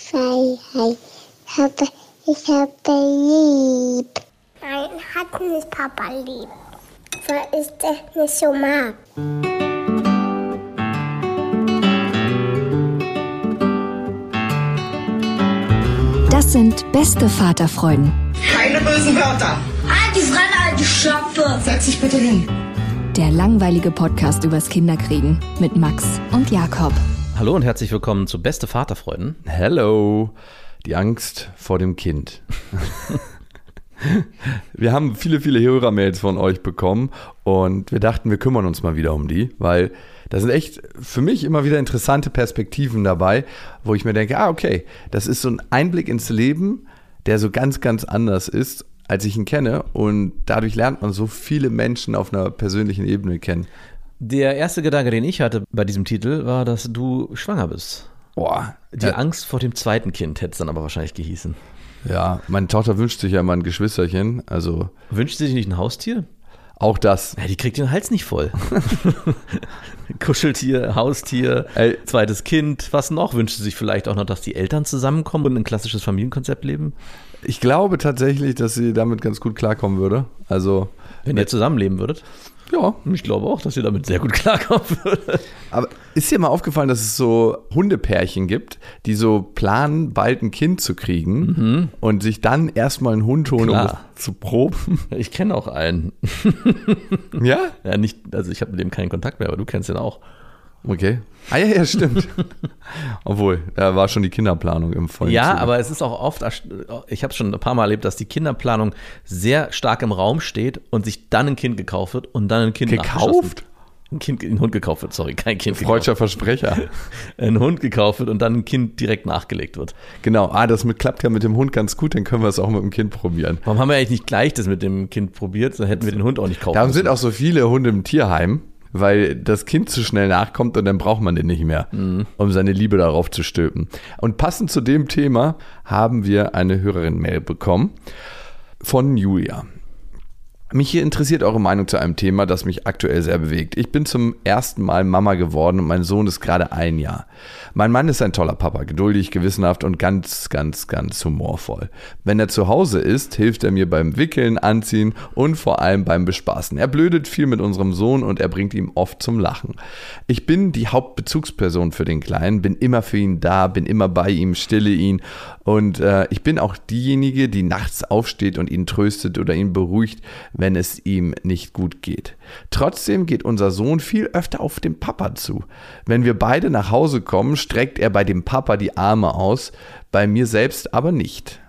Freiheit. Ich habe, ich habe lieb. Nein, hat nicht Papa lieb. Weil ich das nicht so mag. Das sind beste Vaterfreuden. Keine bösen Wörter. Die Fremde, alte Schöpfe. Setz dich bitte hin. Der langweilige Podcast übers Kinderkriegen mit Max und Jakob. Hallo und herzlich willkommen zu Beste Vaterfreuden. Hello, die Angst vor dem Kind. wir haben viele, viele Hörermails von euch bekommen und wir dachten, wir kümmern uns mal wieder um die, weil da sind echt für mich immer wieder interessante Perspektiven dabei, wo ich mir denke, ah, okay, das ist so ein Einblick ins Leben, der so ganz, ganz anders ist, als ich ihn kenne und dadurch lernt man so viele Menschen auf einer persönlichen Ebene kennen. Der erste Gedanke, den ich hatte bei diesem Titel, war, dass du schwanger bist. Boah, Die Angst vor dem zweiten Kind hätte es dann aber wahrscheinlich gehießen. ja, meine Tochter wünscht sich ja mal ein Geschwisterchen, also Wünscht sie sich nicht ein Haustier? auch das. Ja, die kriegt den Hals nicht voll. Kuscheltier, Haustier, Ey. zweites Kind. Was noch? Wünscht sie sich vielleicht auch noch, dass die Eltern zusammenkommen und ein klassisches Familienkonzept leben? Ich glaube tatsächlich, dass sie damit ganz gut klarkommen würde. Also, Wenn ihr zusammenleben würdet? Ja. Ich glaube auch, dass ihr damit sehr gut klarkommen würdet. Aber ist dir mal aufgefallen, dass es so Hundepärchen gibt, die so planen, bald ein Kind zu kriegen und sich dann erstmal einen Hund holen, um Klar. das zu proben? Ich kenne auch einen. Ja? Ja, nicht, also ich habe mit dem keinen Kontakt mehr, aber du kennst den auch. Okay. Ah ja, ja, stimmt. Obwohl, da war schon die Kinderplanung im vollen Ja, Zuge. aber es ist auch oft, ich habe es schon ein paar Mal erlebt, dass die Kinderplanung sehr stark im Raum steht und sich dann ein Kind gekauft wird und dann ein Kind Gekauft? Ein Kind, ein Hund gekauft wird, sorry, kein Kind Freudscher Versprecher. Ein Hund gekauft wird und dann ein Kind direkt nachgelegt wird. Genau, ah, das mit, klappt ja mit dem Hund ganz gut, dann können wir es auch mit dem Kind probieren. Warum haben wir eigentlich nicht gleich das mit dem Kind probiert? Dann hätten wir den Hund auch nicht kaufen Darum müssen. sind auch so viele Hunde im Tierheim, weil das Kind zu schnell nachkommt und dann braucht man den nicht mehr, um seine Liebe darauf zu stülpen. Und passend zu dem Thema haben wir eine Hörerin-Mail bekommen von Julia. Mich hier interessiert eure Meinung zu einem Thema, das mich aktuell sehr bewegt. Ich bin zum ersten Mal Mama geworden und mein Sohn ist gerade ein Jahr. Mein Mann ist ein toller Papa, geduldig, gewissenhaft und ganz, ganz, ganz humorvoll. Wenn er zu Hause ist, hilft er mir beim Wickeln, Anziehen und vor allem beim Bespaßen. Er blödet viel mit unserem Sohn und er bringt ihm oft zum Lachen. Ich bin die Hauptbezugsperson für den Kleinen, bin immer für ihn da, bin immer bei ihm, stille ihn und äh, ich bin auch diejenige, die nachts aufsteht und ihn tröstet oder ihn beruhigt, wenn es ihm nicht gut geht. Trotzdem geht unser Sohn viel öfter auf den Papa zu. Wenn wir beide nach Hause kommen, streckt er bei dem Papa die Arme aus, bei mir selbst aber nicht.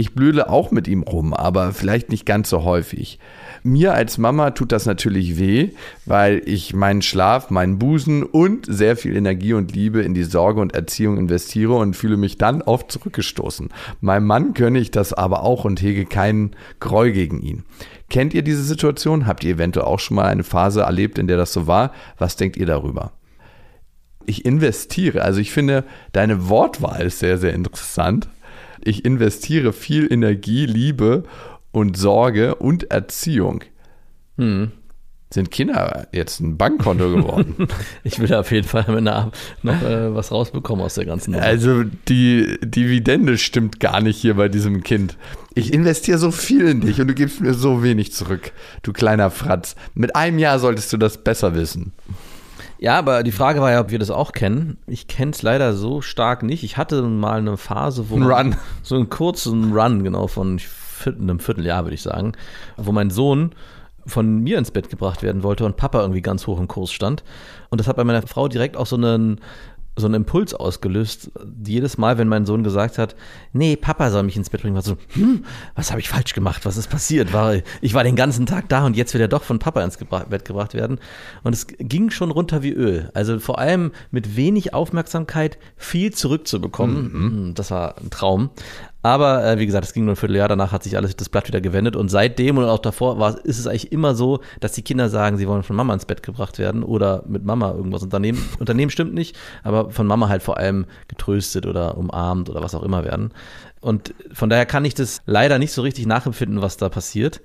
Ich blöde auch mit ihm rum, aber vielleicht nicht ganz so häufig. Mir als Mama tut das natürlich weh, weil ich meinen Schlaf, meinen Busen und sehr viel Energie und Liebe in die Sorge und Erziehung investiere und fühle mich dann oft zurückgestoßen. Meinem Mann gönne ich das aber auch und hege keinen Groll gegen ihn. Kennt ihr diese Situation? Habt ihr eventuell auch schon mal eine Phase erlebt, in der das so war? Was denkt ihr darüber? ich investiere. Also ich finde, deine Wortwahl ist sehr, sehr interessant. Ich investiere viel Energie, Liebe und Sorge und Erziehung. Sind Kinder jetzt ein Bankkonto geworden? Ich will auf jeden Fall einer, noch äh, was rausbekommen aus der ganzen Nummer. also die Dividende stimmt gar nicht hier bei diesem Kind. Ich investiere so viel in dich und du gibst mir so wenig zurück, du kleiner Fratz. Mit einem Jahr solltest du das besser wissen. Ja, aber die Frage war ja, ob wir das auch kennen. Ich kenne es leider so stark nicht. Ich hatte mal eine Phase, wo Ein Run. so einen kurzen Run, genau, von einem Vierteljahr, würde ich sagen, wo mein Sohn von mir ins Bett gebracht werden wollte und Papa irgendwie ganz hoch im Kurs stand. Und das hat bei meiner Frau direkt auch so einen, so einen Impuls ausgelöst. Jedes Mal, wenn mein Sohn gesagt hat, nee, Papa soll mich ins Bett bringen, war so, hm, was habe ich falsch gemacht? Was ist passiert? War, ich war den ganzen Tag da und jetzt will er doch von Papa ins Gebra Bett gebracht werden. Und es ging schon runter wie Öl. Also vor allem mit wenig Aufmerksamkeit viel zurückzubekommen. Hm, Das war ein Traum. Aber äh, wie gesagt, es ging nur ein Vierteljahr, danach hat sich alles das Blatt wieder gewendet und seitdem und auch davor war, ist es eigentlich immer so, dass die Kinder sagen, sie wollen von Mama ins Bett gebracht werden oder mit Mama irgendwas unternehmen. Unternehmen stimmt nicht, aber von Mama halt vor allem getröstet oder umarmt oder was auch immer werden. Und von daher kann ich das leider nicht so richtig nachempfinden, was da passiert.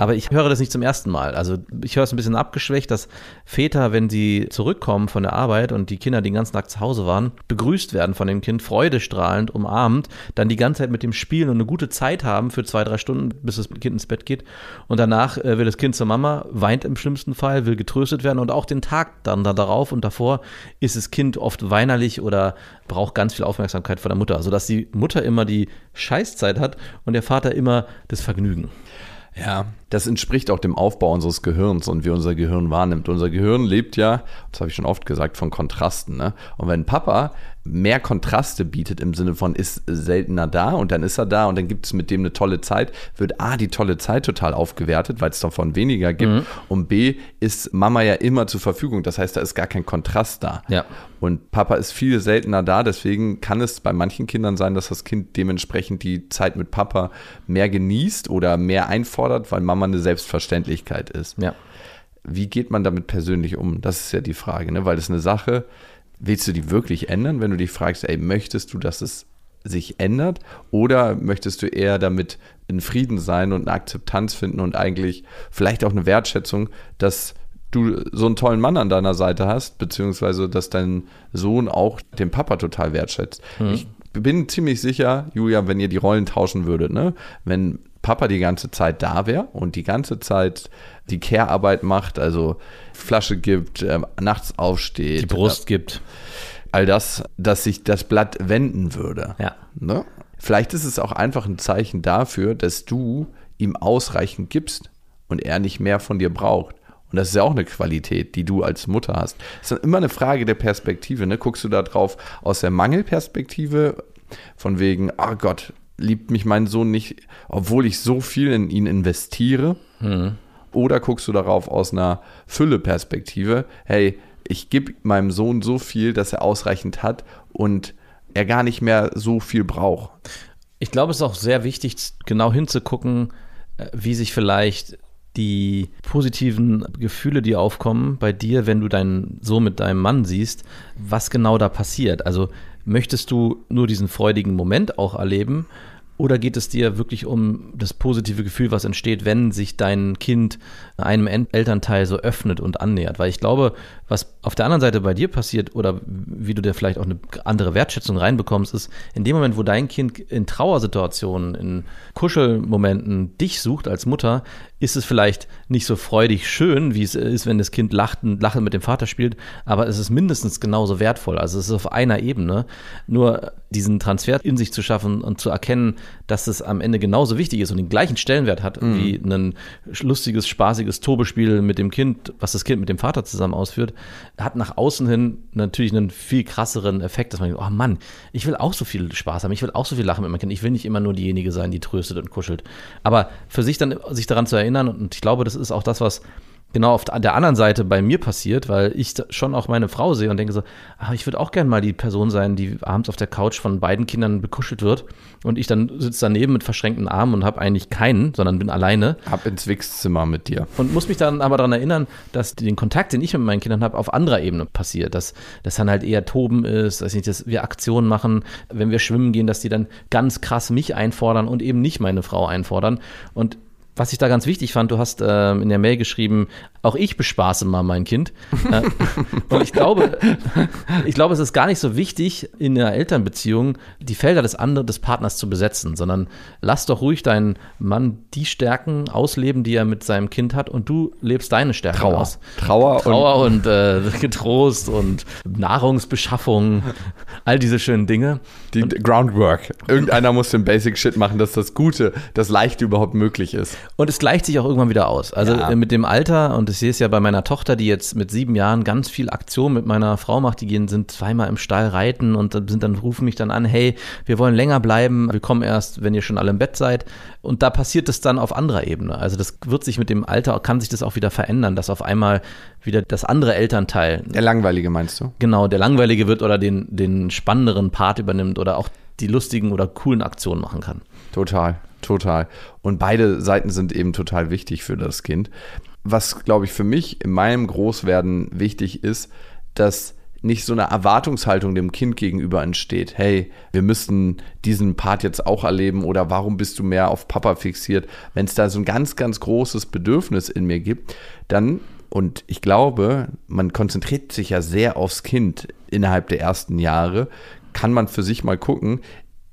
Aber ich höre das nicht zum ersten Mal. Also ich höre es ein bisschen abgeschwächt, dass Väter, wenn sie zurückkommen von der Arbeit und die Kinder den ganzen Tag zu Hause waren, begrüßt werden von dem Kind, freudestrahlend, umarmt, dann die ganze Zeit mit dem spielen und eine gute Zeit haben für zwei, drei Stunden, bis das Kind ins Bett geht. Und danach äh, will das Kind zur Mama, weint im schlimmsten Fall, will getröstet werden und auch den Tag dann da darauf und davor ist das Kind oft weinerlich oder braucht ganz viel Aufmerksamkeit von der Mutter. Also dass die Mutter immer die Scheißzeit hat und der Vater immer das Vergnügen. Ja, das entspricht auch dem Aufbau unseres Gehirns und wie unser Gehirn wahrnimmt. Unser Gehirn lebt ja, das habe ich schon oft gesagt, von Kontrasten. Ne? Und wenn Papa mehr Kontraste bietet im Sinne von ist seltener da und dann ist er da und dann gibt es mit dem eine tolle Zeit, wird A, die tolle Zeit total aufgewertet, weil es davon weniger gibt mhm. und B, ist Mama ja immer zur Verfügung. Das heißt, da ist gar kein Kontrast da. Ja. Und Papa ist viel seltener da, deswegen kann es bei manchen Kindern sein, dass das Kind dementsprechend die Zeit mit Papa mehr genießt oder mehr einfordert, weil Mama eine Selbstverständlichkeit ist. Ja. Wie geht man damit persönlich um? Das ist ja die Frage, ne? weil das eine Sache, willst du die wirklich ändern, wenn du dich fragst, ey, möchtest du, dass es sich ändert oder möchtest du eher damit in Frieden sein und eine Akzeptanz finden und eigentlich vielleicht auch eine Wertschätzung, dass du so einen tollen Mann an deiner Seite hast, beziehungsweise dass dein Sohn auch den Papa total wertschätzt. Mhm. Ich bin ziemlich sicher, Julia, wenn ihr die Rollen tauschen würdet, ne? wenn Papa die ganze Zeit da wäre und die ganze Zeit die Care-Arbeit macht, also Flasche gibt, äh, nachts aufsteht. Die Brust äh, gibt. All das, dass sich das Blatt wenden würde. Ja. Ne? Vielleicht ist es auch einfach ein Zeichen dafür, dass du ihm ausreichend gibst und er nicht mehr von dir braucht. Und das ist ja auch eine Qualität, die du als Mutter hast. Es ist immer eine Frage der Perspektive. Ne? Guckst du da drauf aus der Mangelperspektive, von wegen, oh Gott, liebt mich mein Sohn nicht, obwohl ich so viel in ihn investiere? Mhm. Oder guckst du darauf aus einer Fülle-Perspektive, hey, ich gebe meinem Sohn so viel, dass er ausreichend hat und er gar nicht mehr so viel braucht. Ich glaube, es ist auch sehr wichtig, genau hinzugucken, äh, wie sich vielleicht die positiven Gefühle, die aufkommen bei dir, wenn du deinen Sohn mit deinem Mann siehst, was genau da passiert. Also möchtest du nur diesen freudigen Moment auch erleben oder geht es dir wirklich um das positive Gefühl, was entsteht, wenn sich dein Kind einem Elternteil so öffnet und annähert? Weil ich glaube, was auf der anderen Seite bei dir passiert oder wie du dir vielleicht auch eine andere Wertschätzung reinbekommst, ist in dem Moment, wo dein Kind in Trauersituationen, in Kuschelmomenten dich sucht als Mutter, ist es vielleicht nicht so freudig schön, wie es ist, wenn das Kind lachend, lachend mit dem Vater spielt, aber es ist mindestens genauso wertvoll. Also es ist auf einer Ebene. Nur diesen Transfer in sich zu schaffen und zu erkennen, dass es am Ende genauso wichtig ist und den gleichen Stellenwert hat mhm. wie ein lustiges, spaßiges Tobespiel mit dem Kind, was das Kind mit dem Vater zusammen ausführt, hat nach außen hin natürlich einen viel krasseren Effekt, dass man denkt, oh Mann, ich will auch so viel Spaß haben, ich will auch so viel lachen mit meinem Kind, ich will nicht immer nur diejenige sein, die tröstet und kuschelt. Aber für sich dann, sich daran zu erinnern, und ich glaube, das ist auch das, was genau auf der anderen Seite bei mir passiert, weil ich schon auch meine Frau sehe und denke so, ach, ich würde auch gerne mal die Person sein, die abends auf der Couch von beiden Kindern bekuschelt wird und ich dann sitze daneben mit verschränkten Armen und habe eigentlich keinen, sondern bin alleine. Ab ins Wichszimmer mit dir. Und muss mich dann aber daran erinnern, dass den Kontakt, den ich mit meinen Kindern habe, auf anderer Ebene passiert, dass das dann halt eher Toben ist, dass, nicht, dass wir Aktionen machen, wenn wir schwimmen gehen, dass die dann ganz krass mich einfordern und eben nicht meine Frau einfordern und was ich da ganz wichtig fand, du hast äh, in der Mail geschrieben, auch ich bespaße mal mein Kind. Äh, und ich glaube, ich glaube, es ist gar nicht so wichtig, in einer Elternbeziehung die Felder des anderen, des Partners zu besetzen, sondern lass doch ruhig deinen Mann die Stärken ausleben, die er mit seinem Kind hat und du lebst deine Stärken Trauer. aus. Trauer, Trauer und, und äh, Getrost und Nahrungsbeschaffung, all diese schönen Dinge. Die und, Groundwork. Irgendeiner muss den Basic Shit machen, dass das Gute, das Leichte überhaupt möglich ist. Und es gleicht sich auch irgendwann wieder aus. Also ja. mit dem Alter, und ich sehe es ja bei meiner Tochter, die jetzt mit sieben Jahren ganz viel Aktion mit meiner Frau macht, die gehen, sind zweimal im Stall reiten und sind dann, rufen mich dann an, hey, wir wollen länger bleiben, wir kommen erst, wenn ihr schon alle im Bett seid. Und da passiert es dann auf anderer Ebene. Also das wird sich mit dem Alter, kann sich das auch wieder verändern, dass auf einmal wieder das andere Elternteil. Der langweilige meinst du? Genau, der langweilige wird oder den, den spannenderen Part übernimmt oder auch die lustigen oder coolen Aktionen machen kann. Total, total. Und beide Seiten sind eben total wichtig für das Kind. Was, glaube ich, für mich in meinem Großwerden wichtig ist, dass nicht so eine Erwartungshaltung dem Kind gegenüber entsteht. Hey, wir müssten diesen Part jetzt auch erleben oder warum bist du mehr auf Papa fixiert? Wenn es da so ein ganz, ganz großes Bedürfnis in mir gibt, dann, und ich glaube, man konzentriert sich ja sehr aufs Kind innerhalb der ersten Jahre, kann man für sich mal gucken,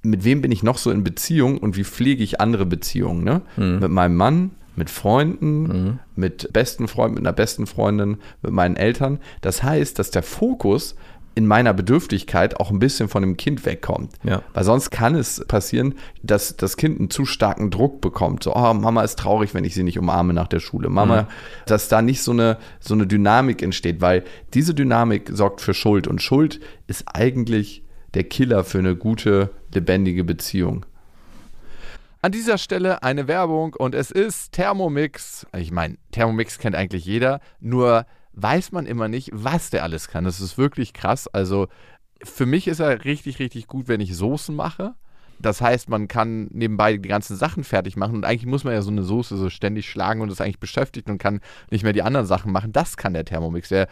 mit wem bin ich noch so in Beziehung und wie pflege ich andere Beziehungen? Ne? Mhm. Mit meinem Mann, mit Freunden, mit besten Freunden, mit einer besten Freundin, mit meinen Eltern. Das heißt, dass der Fokus in meiner Bedürftigkeit auch ein bisschen von dem Kind wegkommt. Ja. Weil sonst kann es passieren, dass das Kind einen zu starken Druck bekommt. So, oh, Mama ist traurig, wenn ich sie nicht umarme nach der Schule. Mama, dass da nicht so eine, so eine Dynamik entsteht, weil diese Dynamik sorgt für Schuld. Und Schuld ist eigentlich der Killer für eine gute, lebendige Beziehung. An dieser Stelle eine Werbung und es ist Thermomix. Ich meine, Thermomix kennt eigentlich jeder, nur weiß man immer nicht, was der alles kann. Das ist wirklich krass. Also für mich ist er richtig, richtig gut, wenn ich Soßen mache. Das heißt, man kann nebenbei die ganzen Sachen fertig machen und eigentlich muss man ja so eine Soße so ständig schlagen und ist eigentlich beschäftigt und kann nicht mehr die anderen Sachen machen. Das kann der Thermomix. Der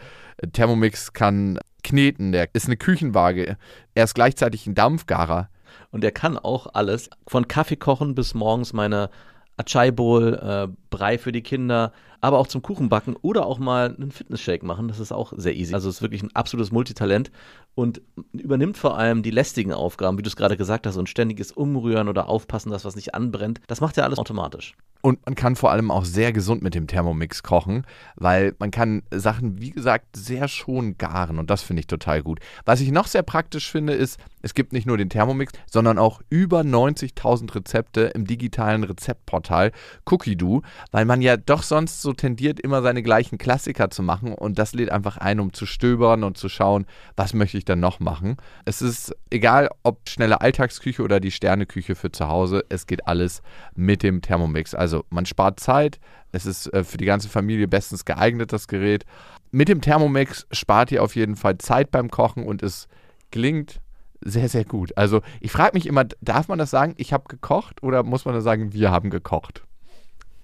Thermomix kann kneten, der ist eine Küchenwaage. Er ist gleichzeitig ein Dampfgarer. Und der kann auch alles, von Kaffee kochen bis morgens meine Achai Bowl, äh, Brei für die Kinder, aber auch zum Kuchen backen oder auch mal einen Fitnessshake machen. Das ist auch sehr easy. Also es ist wirklich ein absolutes Multitalent und übernimmt vor allem die lästigen Aufgaben, wie du es gerade gesagt hast, und ständiges Umrühren oder Aufpassen, dass was nicht anbrennt. Das macht er alles automatisch. Und man kann vor allem auch sehr gesund mit dem Thermomix kochen, weil man kann Sachen, wie gesagt, sehr schon garen und das finde ich total gut. Was ich noch sehr praktisch finde, ist, es gibt nicht nur den Thermomix, sondern auch über 90.000 Rezepte im digitalen Rezeptportal Cookie-Doo, weil man ja doch sonst so tendiert, immer seine gleichen Klassiker zu machen und das lädt einfach ein, um zu stöbern und zu schauen, was möchte ich dann noch machen. Es ist egal, ob schnelle Alltagsküche oder die Sterneküche für zu Hause, es geht alles mit dem Thermomix. Also man spart Zeit, es ist äh, für die ganze Familie bestens geeignet, das Gerät. Mit dem Thermomix spart ihr auf jeden Fall Zeit beim Kochen und es klingt sehr, sehr gut. Also ich frage mich immer, darf man das sagen, ich habe gekocht oder muss man das sagen, wir haben gekocht?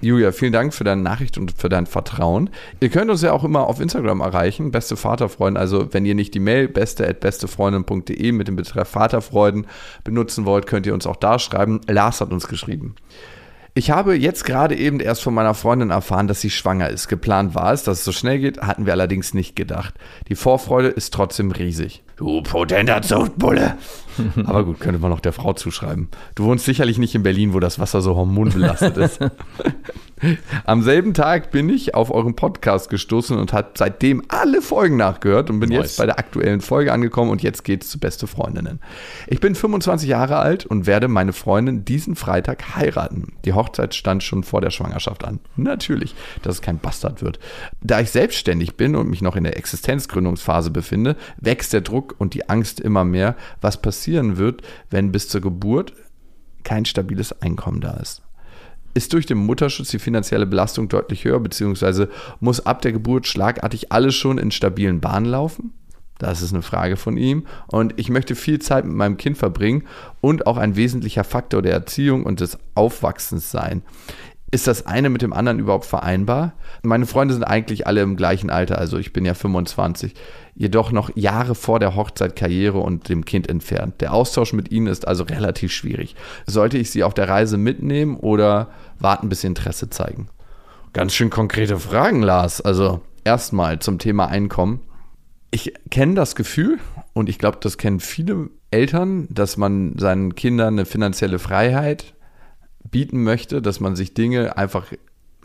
Julia, vielen Dank für deine Nachricht und für dein Vertrauen. Ihr könnt uns ja auch immer auf Instagram erreichen, beste Vaterfreunde. Also wenn ihr nicht die Mail beste@bestefreundin.de mit dem Betreff Vaterfreuden benutzen wollt, könnt ihr uns auch da schreiben. Lars hat uns geschrieben. Ich habe jetzt gerade eben erst von meiner Freundin erfahren, dass sie schwanger ist. Geplant war es, dass es so schnell geht, hatten wir allerdings nicht gedacht. Die Vorfreude ist trotzdem riesig. Du potenter Zuchtbulle. Aber gut, könnte man noch der Frau zuschreiben. Du wohnst sicherlich nicht in Berlin, wo das Wasser so hormonbelastet ist. Am selben Tag bin ich auf euren Podcast gestoßen und habe seitdem alle Folgen nachgehört und bin Nice. jetzt bei der aktuellen Folge angekommen und jetzt geht's zu Beste Freundinnen. Ich bin 25 Jahre alt und werde meine Freundin diesen Freitag heiraten. Die Hochzeit stand schon vor der Schwangerschaft an. Natürlich, dass es kein Bastard wird. Da ich selbstständig bin und mich noch in der Existenzgründungsphase befinde, wächst der Druck und die Angst immer mehr, was passieren wird, wenn bis zur Geburt kein stabiles Einkommen da ist. Ist durch den Mutterschutz die finanzielle Belastung deutlich höher, beziehungsweise muss ab der Geburt schlagartig alles schon in stabilen Bahnen laufen? Das ist eine Frage von ihm. Und ich möchte viel Zeit mit meinem Kind verbringen und auch ein wesentlicher Faktor der Erziehung und des Aufwachsens sein. Ist das eine mit dem anderen überhaupt vereinbar? Meine Freunde sind eigentlich alle im gleichen Alter, also ich bin ja 25, jedoch noch Jahre vor der Hochzeit, Karriere und dem Kind entfernt. Der Austausch mit ihnen ist also relativ schwierig. Sollte ich sie auf der Reise mitnehmen oder warten, bis sie Interesse zeigen? Ganz schön konkrete Fragen, Lars. Also erstmal zum Thema Einkommen. Ich kenne das Gefühl und ich glaube, das kennen viele Eltern, dass man seinen Kindern eine finanzielle Freiheit bieten möchte, dass man sich Dinge einfach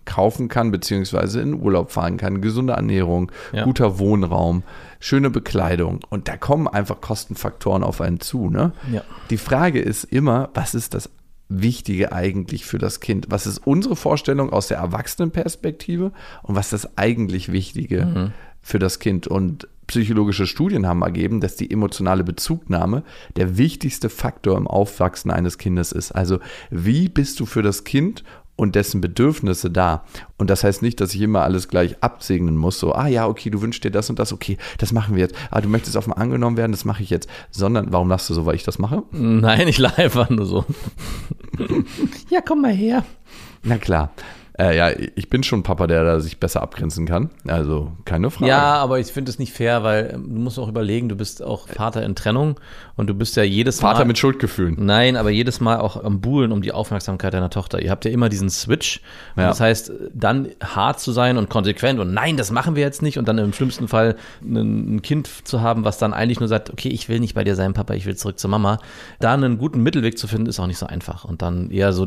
kaufen kann, beziehungsweise in Urlaub fahren kann, gesunde Ernährung, Ja. guter Wohnraum, schöne Bekleidung. Und da kommen einfach Kostenfaktoren auf einen zu. Ne? Ja. Die Frage ist immer, was ist das Wichtige eigentlich für das Kind? Was ist unsere Vorstellung aus der Erwachsenenperspektive und was ist das eigentlich Wichtige für das Kind. Und psychologische Studien haben ergeben, dass die emotionale Bezugnahme der wichtigste Faktor im Aufwachsen eines Kindes ist. Also wie bist du für das Kind und dessen Bedürfnisse da. Und das heißt nicht, dass ich immer alles gleich absegnen muss, so, ah ja, okay, du wünschst dir das und das, okay, das machen wir jetzt. Ah, du möchtest auf mal angenommen werden, das mache ich jetzt. Sondern, warum lachst du so, weil ich das mache? Nein, ich lache einfach nur so. ja, komm mal her. Na klar. Äh, ja, ich bin schon ein Papa, der da sich besser abgrenzen kann. Also keine Frage. Ja, aber ich finde es nicht fair, weil ähm, du musst auch überlegen, du bist auch Vater in Trennung und du bist ja jedes Mal. Vater mit Schuldgefühlen. Nein, aber jedes Mal auch am Buhlen um die Aufmerksamkeit deiner Tochter. Ihr habt ja immer diesen Switch. Ja. Das heißt, dann hart zu sein und konsequent und nein, das machen wir jetzt nicht und dann im schlimmsten Fall ein, Kind zu haben, was dann eigentlich nur sagt, okay, ich will nicht bei dir sein, Papa, ich will zurück zur Mama. Da einen guten Mittelweg zu finden, ist auch nicht so einfach. Und dann eher so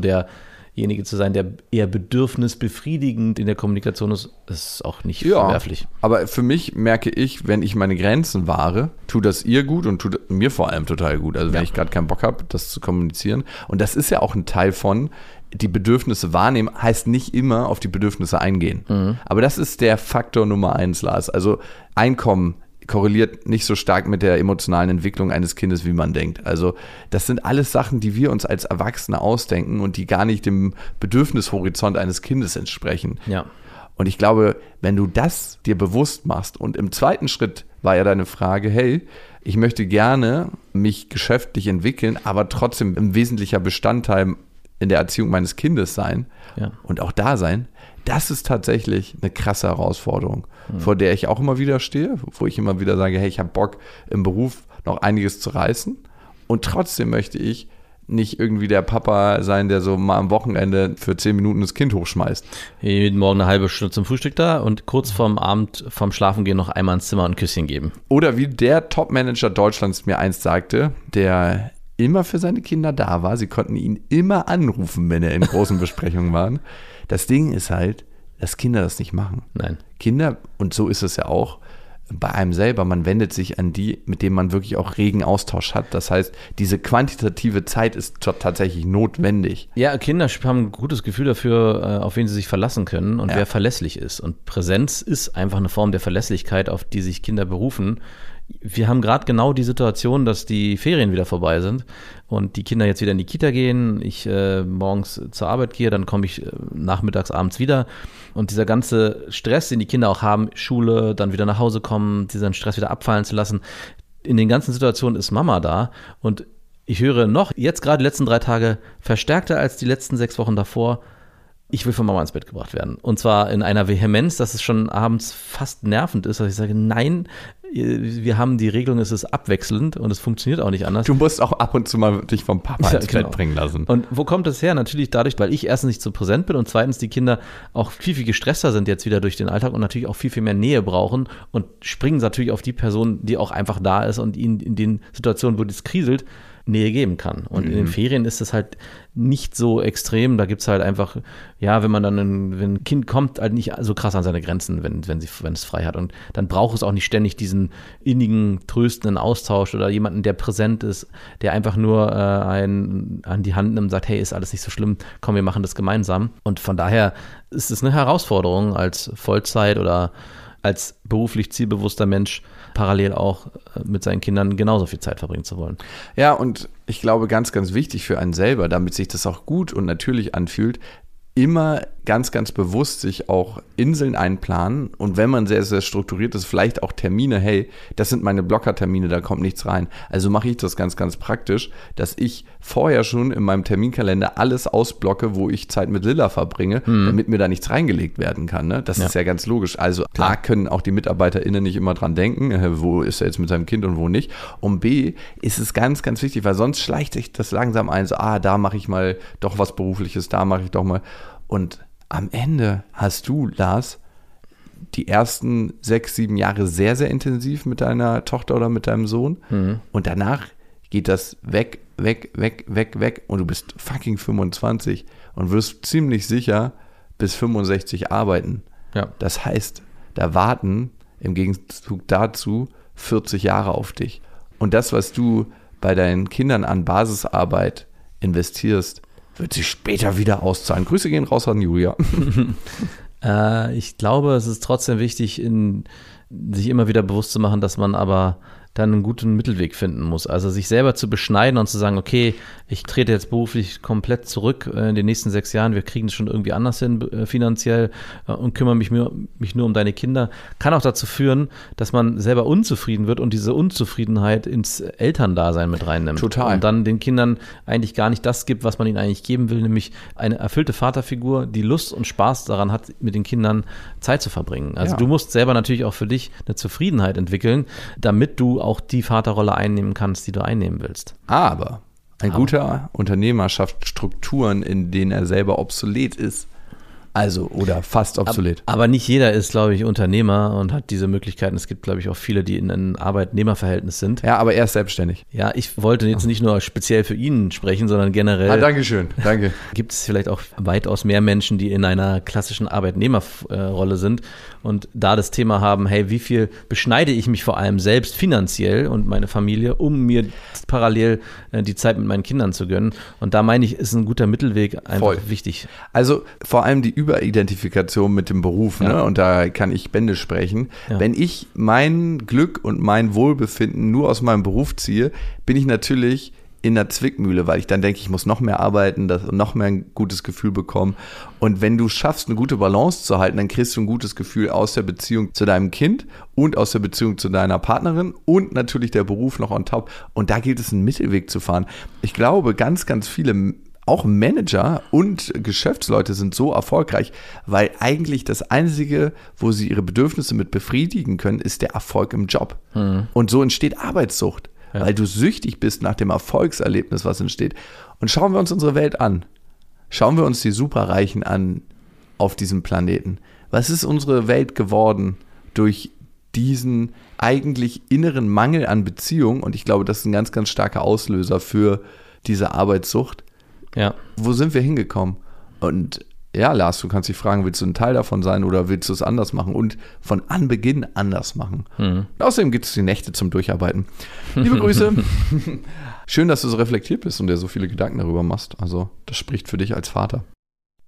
derjenige zu sein, der eher bedürfnisbefriedigend in der Kommunikation ist, ist auch nicht Ja, verwerflich. aber für mich merke ich, wenn ich meine Grenzen wahre, tut das ihr gut und tut mir vor allem total gut. Also wenn Ja. ich gerade keinen Bock habe, das zu kommunizieren. Und das ist ja auch ein Teil von, die Bedürfnisse wahrnehmen, heißt nicht immer auf die Bedürfnisse eingehen. Mhm. Aber das ist der Faktor Nummer eins, Lars. Also Einkommen korreliert nicht so stark mit der emotionalen Entwicklung eines Kindes, wie man denkt. Also das sind alles Sachen, die wir uns als Erwachsene ausdenken und die gar nicht dem Bedürfnishorizont eines Kindes entsprechen. Ja. Und ich glaube, wenn du das dir bewusst machst und im zweiten Schritt war ja deine Frage, hey, ich möchte gerne mich geschäftlich entwickeln, aber trotzdem ein wesentlicher Bestandteil in der Erziehung meines Kindes sein Ja. und auch da sein, das ist tatsächlich eine krasse Herausforderung, vor der ich auch immer wieder stehe, wo ich immer wieder sage, hey, ich habe Bock im Beruf noch einiges zu reißen und trotzdem möchte ich nicht irgendwie der Papa sein, der so mal am Wochenende für zehn Minuten das Kind hochschmeißt. Jeden Morgen eine halbe Stunde zum Frühstück da und kurz vorm Abend, vorm Schlafengehen noch einmal ins Zimmer und ein Küsschen geben. Oder wie der Top-Manager Deutschlands mir einst sagte, der immer für seine Kinder da war. Sie konnten ihn immer anrufen, wenn er in großen Besprechungen waren. Das Ding ist halt, dass Kinder das nicht machen. Nein. Kinder, und so ist es ja auch, bei einem selber, man wendet sich an die, mit denen man wirklich auch regen Austausch hat. Das heißt, diese quantitative Zeit ist tatsächlich notwendig. Ja, Kinder haben ein gutes Gefühl dafür, äh, auf wen sie sich verlassen können und Ja. wer verlässlich ist. Und Präsenz ist einfach eine Form der Verlässlichkeit, auf die sich Kinder berufen. Wir haben gerade genau die Situation, dass die Ferien wieder vorbei sind und die Kinder jetzt wieder in die Kita gehen, ich äh, morgens zur Arbeit gehe, dann komme ich äh, nachmittags, abends wieder. Und dieser ganze Stress, den die Kinder auch haben, Schule, dann wieder nach Hause kommen, diesen Stress wieder abfallen zu lassen, in den ganzen Situationen ist Mama da und ich höre noch, jetzt gerade die letzten drei Tage, verstärkter als die letzten sechs Wochen davor, ich will von Mama ins Bett gebracht werden. Und zwar in einer Vehemenz, dass es schon abends fast nervend ist, dass ich sage, nein, wir haben die Regelung, es ist abwechselnd und es funktioniert auch nicht anders. Du musst auch ab und zu mal dich vom Papa Ja, ins genau. Bett bringen lassen. Und wo kommt das her? Natürlich dadurch, weil ich erstens nicht so präsent bin und zweitens die Kinder auch viel, viel gestresster sind jetzt wieder durch den Alltag und natürlich auch viel, viel mehr Nähe brauchen und springen natürlich auf die Person, die auch einfach da ist und ihnen in den Situationen, wo das kriselt, Nähe geben kann. Und in den Ferien ist es halt nicht so extrem. Da gibt es halt einfach, ja, wenn man dann, ein, wenn ein Kind kommt, halt nicht so krass an seine Grenzen, wenn, wenn, sie, wenn es frei hat. Und dann braucht es auch nicht ständig diesen innigen, tröstenden Austausch oder jemanden, der präsent ist, der einfach nur äh, einen an die Hand nimmt und sagt, hey, ist alles nicht so schlimm, komm, wir machen das gemeinsam. Und von daher ist es eine Herausforderung als Vollzeit oder als beruflich zielbewusster Mensch parallel auch äh, mit seinen Kindern genauso viel Zeit verbringen zu wollen. Ja, und ich glaube, ganz, ganz wichtig für einen selber, damit sich das auch gut und natürlich anfühlt, immer ganz, ganz bewusst sich auch Inseln einplanen und wenn man sehr, sehr strukturiert ist, vielleicht auch Termine, hey, das sind meine Blockertermine, da kommt nichts rein. Also mache ich das ganz, ganz praktisch, dass ich vorher schon in meinem Terminkalender alles ausblocke, wo ich Zeit mit Lilla verbringe, damit mir da nichts reingelegt werden kann. Ne? Das Ja. ist ja ganz logisch. Also A, können auch die MitarbeiterInnen nicht immer dran denken, äh, wo ist er jetzt mit seinem Kind und wo nicht. Und B, ist es ganz, ganz wichtig, weil sonst schleicht sich das langsam ein, so, ah, da mache ich mal doch was Berufliches, da mache ich doch mal. Und am Ende hast du, Lars, die ersten sechs, sieben Jahre sehr, sehr intensiv mit deiner Tochter oder mit deinem Sohn. Und danach geht das weg, weg, weg, weg, weg. Und du bist fucking 25 und wirst ziemlich sicher bis 65 arbeiten. Ja. Das heißt, da warten im Gegenzug dazu 40 Jahre auf dich. Und das, was du bei deinen Kindern an Basisarbeit investierst, wird sich später wieder auszahlen. Grüße gehen raus an Julia. Äh, ich glaube, es ist trotzdem wichtig, in sich immer wieder bewusst zu machen, dass man aber dann einen guten Mittelweg finden muss. Also sich selber zu beschneiden und zu sagen, okay, ich trete jetzt beruflich komplett zurück äh, in den nächsten sechs Jahren, wir kriegen es schon irgendwie anders hin äh, finanziell äh, und kümmern mich, nur, mich nur um deine Kinder, kann auch dazu führen, dass man selber unzufrieden wird und diese Unzufriedenheit ins Elterndasein mit reinnimmt. Total. Und dann den Kindern eigentlich gar nicht das gibt, was man ihnen eigentlich geben will, nämlich eine erfüllte Vaterfigur, die Lust und Spaß daran hat, mit den Kindern Zeit zu verbringen. Also Ja. du musst selber natürlich auch für dich eine Zufriedenheit entwickeln, damit du auch die Vaterrolle einnehmen kannst, die du einnehmen willst. Aber ein Aber- guter Unternehmer schafft Strukturen, in denen er selber obsolet ist. Also, oder fast obsolet. Aber nicht jeder ist, glaube ich, Unternehmer und hat diese Möglichkeiten. Es gibt, glaube ich, auch viele, die in einem Arbeitnehmerverhältnis sind. Ja, aber er ist selbstständig. Ja, ich wollte jetzt nicht nur speziell für ihn sprechen, sondern generell Ah, Dankeschön. Danke. gibt es vielleicht auch weitaus mehr Menschen, die in einer klassischen Arbeitnehmerrolle sind und da das Thema haben, hey, wie viel beschneide ich mich vor allem selbst finanziell und meine Familie, um mir parallel äh, die Zeit mit meinen Kindern zu gönnen. Und da meine ich, ist ein guter Mittelweg einfach Voll. wichtig. Also vor allem die Überidentifikation mit dem Beruf, ne? Ja. Und da kann ich Bände sprechen. Ja. Wenn ich mein Glück und mein Wohlbefinden nur aus meinem Beruf ziehe, bin ich natürlich in der Zwickmühle, weil ich dann denke, ich muss noch mehr arbeiten, das, noch mehr ein gutes Gefühl bekommen. Und wenn du schaffst, eine gute Balance zu halten, dann kriegst du ein gutes Gefühl aus der Beziehung zu deinem Kind und aus der Beziehung zu deiner Partnerin und natürlich der Beruf noch on top. Und da gilt es, einen Mittelweg zu fahren. Ich glaube, ganz, ganz viele auch Manager und Geschäftsleute sind so erfolgreich, weil eigentlich das Einzige, wo sie ihre Bedürfnisse mit befriedigen können, ist der Erfolg im Job. Und so entsteht Arbeitssucht, weil du süchtig bist nach dem Erfolgserlebnis, was entsteht. Und schauen wir uns unsere Welt an. Schauen wir uns die Superreichen an auf diesem Planeten. Was ist unsere Welt geworden durch diesen eigentlich inneren Mangel an Beziehung? Und ich glaube, das ist ein ganz, ganz starker Auslöser für diese Arbeitssucht Ja. wo sind wir hingekommen? Und ja, Lars, du kannst dich fragen, willst du ein Teil davon sein oder willst du es anders machen und von Anbeginn anders machen? Und außerdem gibt es die Nächte zum Durcharbeiten. Liebe Grüße. Schön, dass du so reflektiert bist und dir so viele Gedanken darüber machst. Also, das spricht für dich als Vater.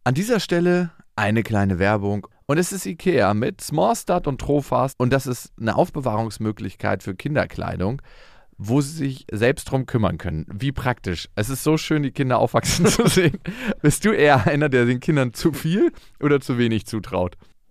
An dieser Stelle eine kleine Werbung. Und es ist IKEA mit Smallstart und Trofast. Und das ist eine Aufbewahrungsmöglichkeit für Kinderkleidung wo sie sich selbst drum kümmern können. Wie praktisch. Es ist so schön, die Kinder aufwachsen zu sehen. Bist du eher einer, der den Kindern zu viel oder zu wenig zutraut?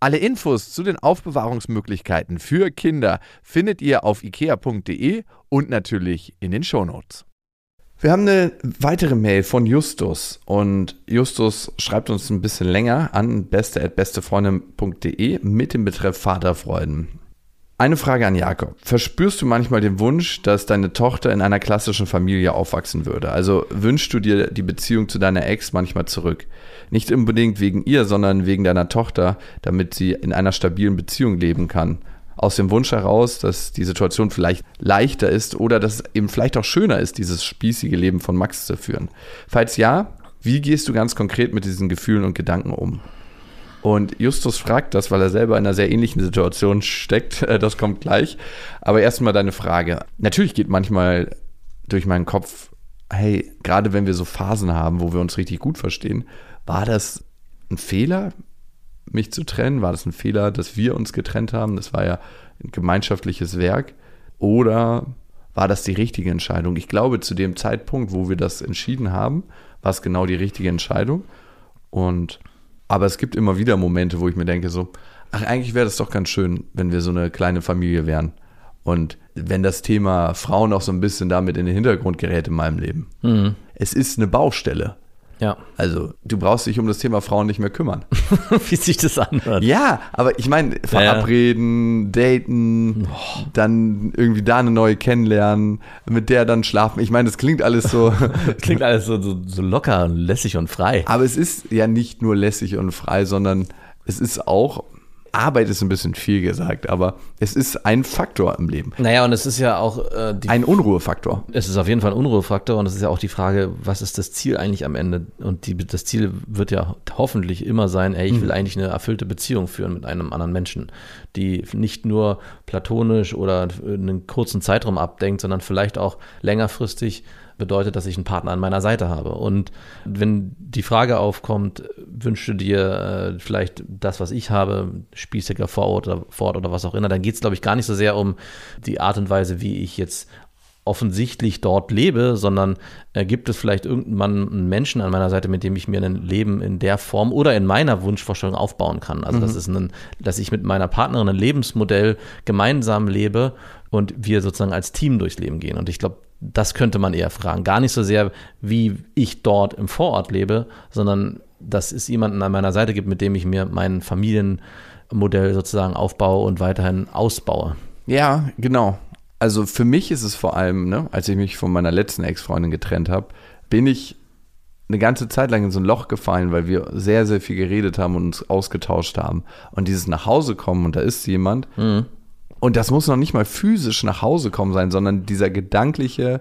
Alle Infos zu den Aufbewahrungsmöglichkeiten für Kinder findet ihr auf ikea.de und natürlich in den Shownotes. Wir haben eine weitere Mail von Justus und Justus schreibt uns ein bisschen länger an beste@bestefreundin.de mit dem Betreff Vaterfreuden. Eine Frage an Jakob. Verspürst du manchmal den Wunsch, dass deine Tochter in einer klassischen Familie aufwachsen würde? Also wünschst du dir die Beziehung zu deiner Ex manchmal zurück? Nicht unbedingt wegen ihr, sondern wegen deiner Tochter, damit sie in einer stabilen Beziehung leben kann. Aus dem Wunsch heraus, dass die Situation vielleicht leichter ist oder dass es eben vielleicht auch schöner ist, dieses spießige Leben von Max zu führen. Falls ja, wie gehst du ganz konkret mit diesen Gefühlen und Gedanken um? Und Justus fragt das, weil er selber in einer sehr ähnlichen Situation steckt. Äh, Das kommt gleich. Aber erstmal deine Frage. Natürlich geht manchmal durch meinen Kopf, hey, gerade wenn wir so Phasen haben, wo wir uns richtig gut verstehen, war das ein Fehler, mich zu trennen? War das ein Fehler, dass wir uns getrennt haben? Das war ja ein gemeinschaftliches Werk. Oder war das die richtige Entscheidung? Ich glaube, zu dem Zeitpunkt, wo wir das entschieden haben, war es genau die richtige Entscheidung. Und aber es gibt immer wieder Momente, wo ich mir denke, so, ach, eigentlich wäre das doch ganz schön, wenn wir so eine kleine Familie wären. Und wenn das Thema Frauen auch so ein bisschen damit in den Hintergrund gerät in meinem Leben. Es ist eine Baustelle. Ja. Also, du brauchst dich um das Thema Frauen nicht mehr kümmern. Wie sich das anhört. Ja, aber ich meine, verabreden, daten, dann irgendwie da eine neue kennenlernen, mit der dann schlafen. Ich meine, das klingt alles so. Klingt alles so, so, so locker und lässig und frei. aber es ist ja nicht nur lässig und frei, sondern es ist auch, Arbeit ist ein bisschen viel gesagt, aber es ist ein Faktor im Leben. Naja, und es ist ja auch äh, die Ein Unruhefaktor. Es ist auf jeden Fall ein Unruhefaktor und es ist ja auch die Frage, was ist das Ziel eigentlich am Ende? Und die, das Ziel wird ja hoffentlich immer sein, ey, ich will eigentlich eine erfüllte Beziehung führen mit einem anderen Menschen, die nicht nur platonisch oder einen kurzen Zeitraum abdenkt, sondern vielleicht auch längerfristig bedeutet, dass ich einen Partner an meiner Seite habe. Und wenn die Frage aufkommt, wünschst du dir äh, vielleicht das, was ich habe, spießiger Vorort oder, Vorort oder was auch immer, dann geht es, glaube ich, gar nicht so sehr um die Art und Weise, wie ich jetzt offensichtlich dort lebe, sondern äh, gibt es vielleicht irgendwann einen Menschen an meiner Seite, mit dem ich mir ein Leben in der Form oder in meiner Wunschvorstellung aufbauen kann. Also das ist ein, dass ich mit meiner Partnerin ein Lebensmodell gemeinsam lebe und wir sozusagen als Team durchs Leben gehen. Und ich glaube, das könnte man eher fragen. Gar nicht so sehr, wie ich dort im Vorort lebe, sondern dass es jemanden an meiner Seite gibt, mit dem ich mir mein Familienmodell sozusagen aufbaue und weiterhin ausbaue. Ja, genau. Also für mich ist es vor allem, ne, als ich mich von meiner letzten Ex-Freundin getrennt habe, bin ich eine ganze Zeit lang in so ein Loch gefallen, weil wir sehr, sehr viel geredet haben und uns ausgetauscht haben. Und dieses nach Hause kommen und da ist jemand. Und das muss noch nicht mal physisch nach Hause kommen sein, sondern dieser gedankliche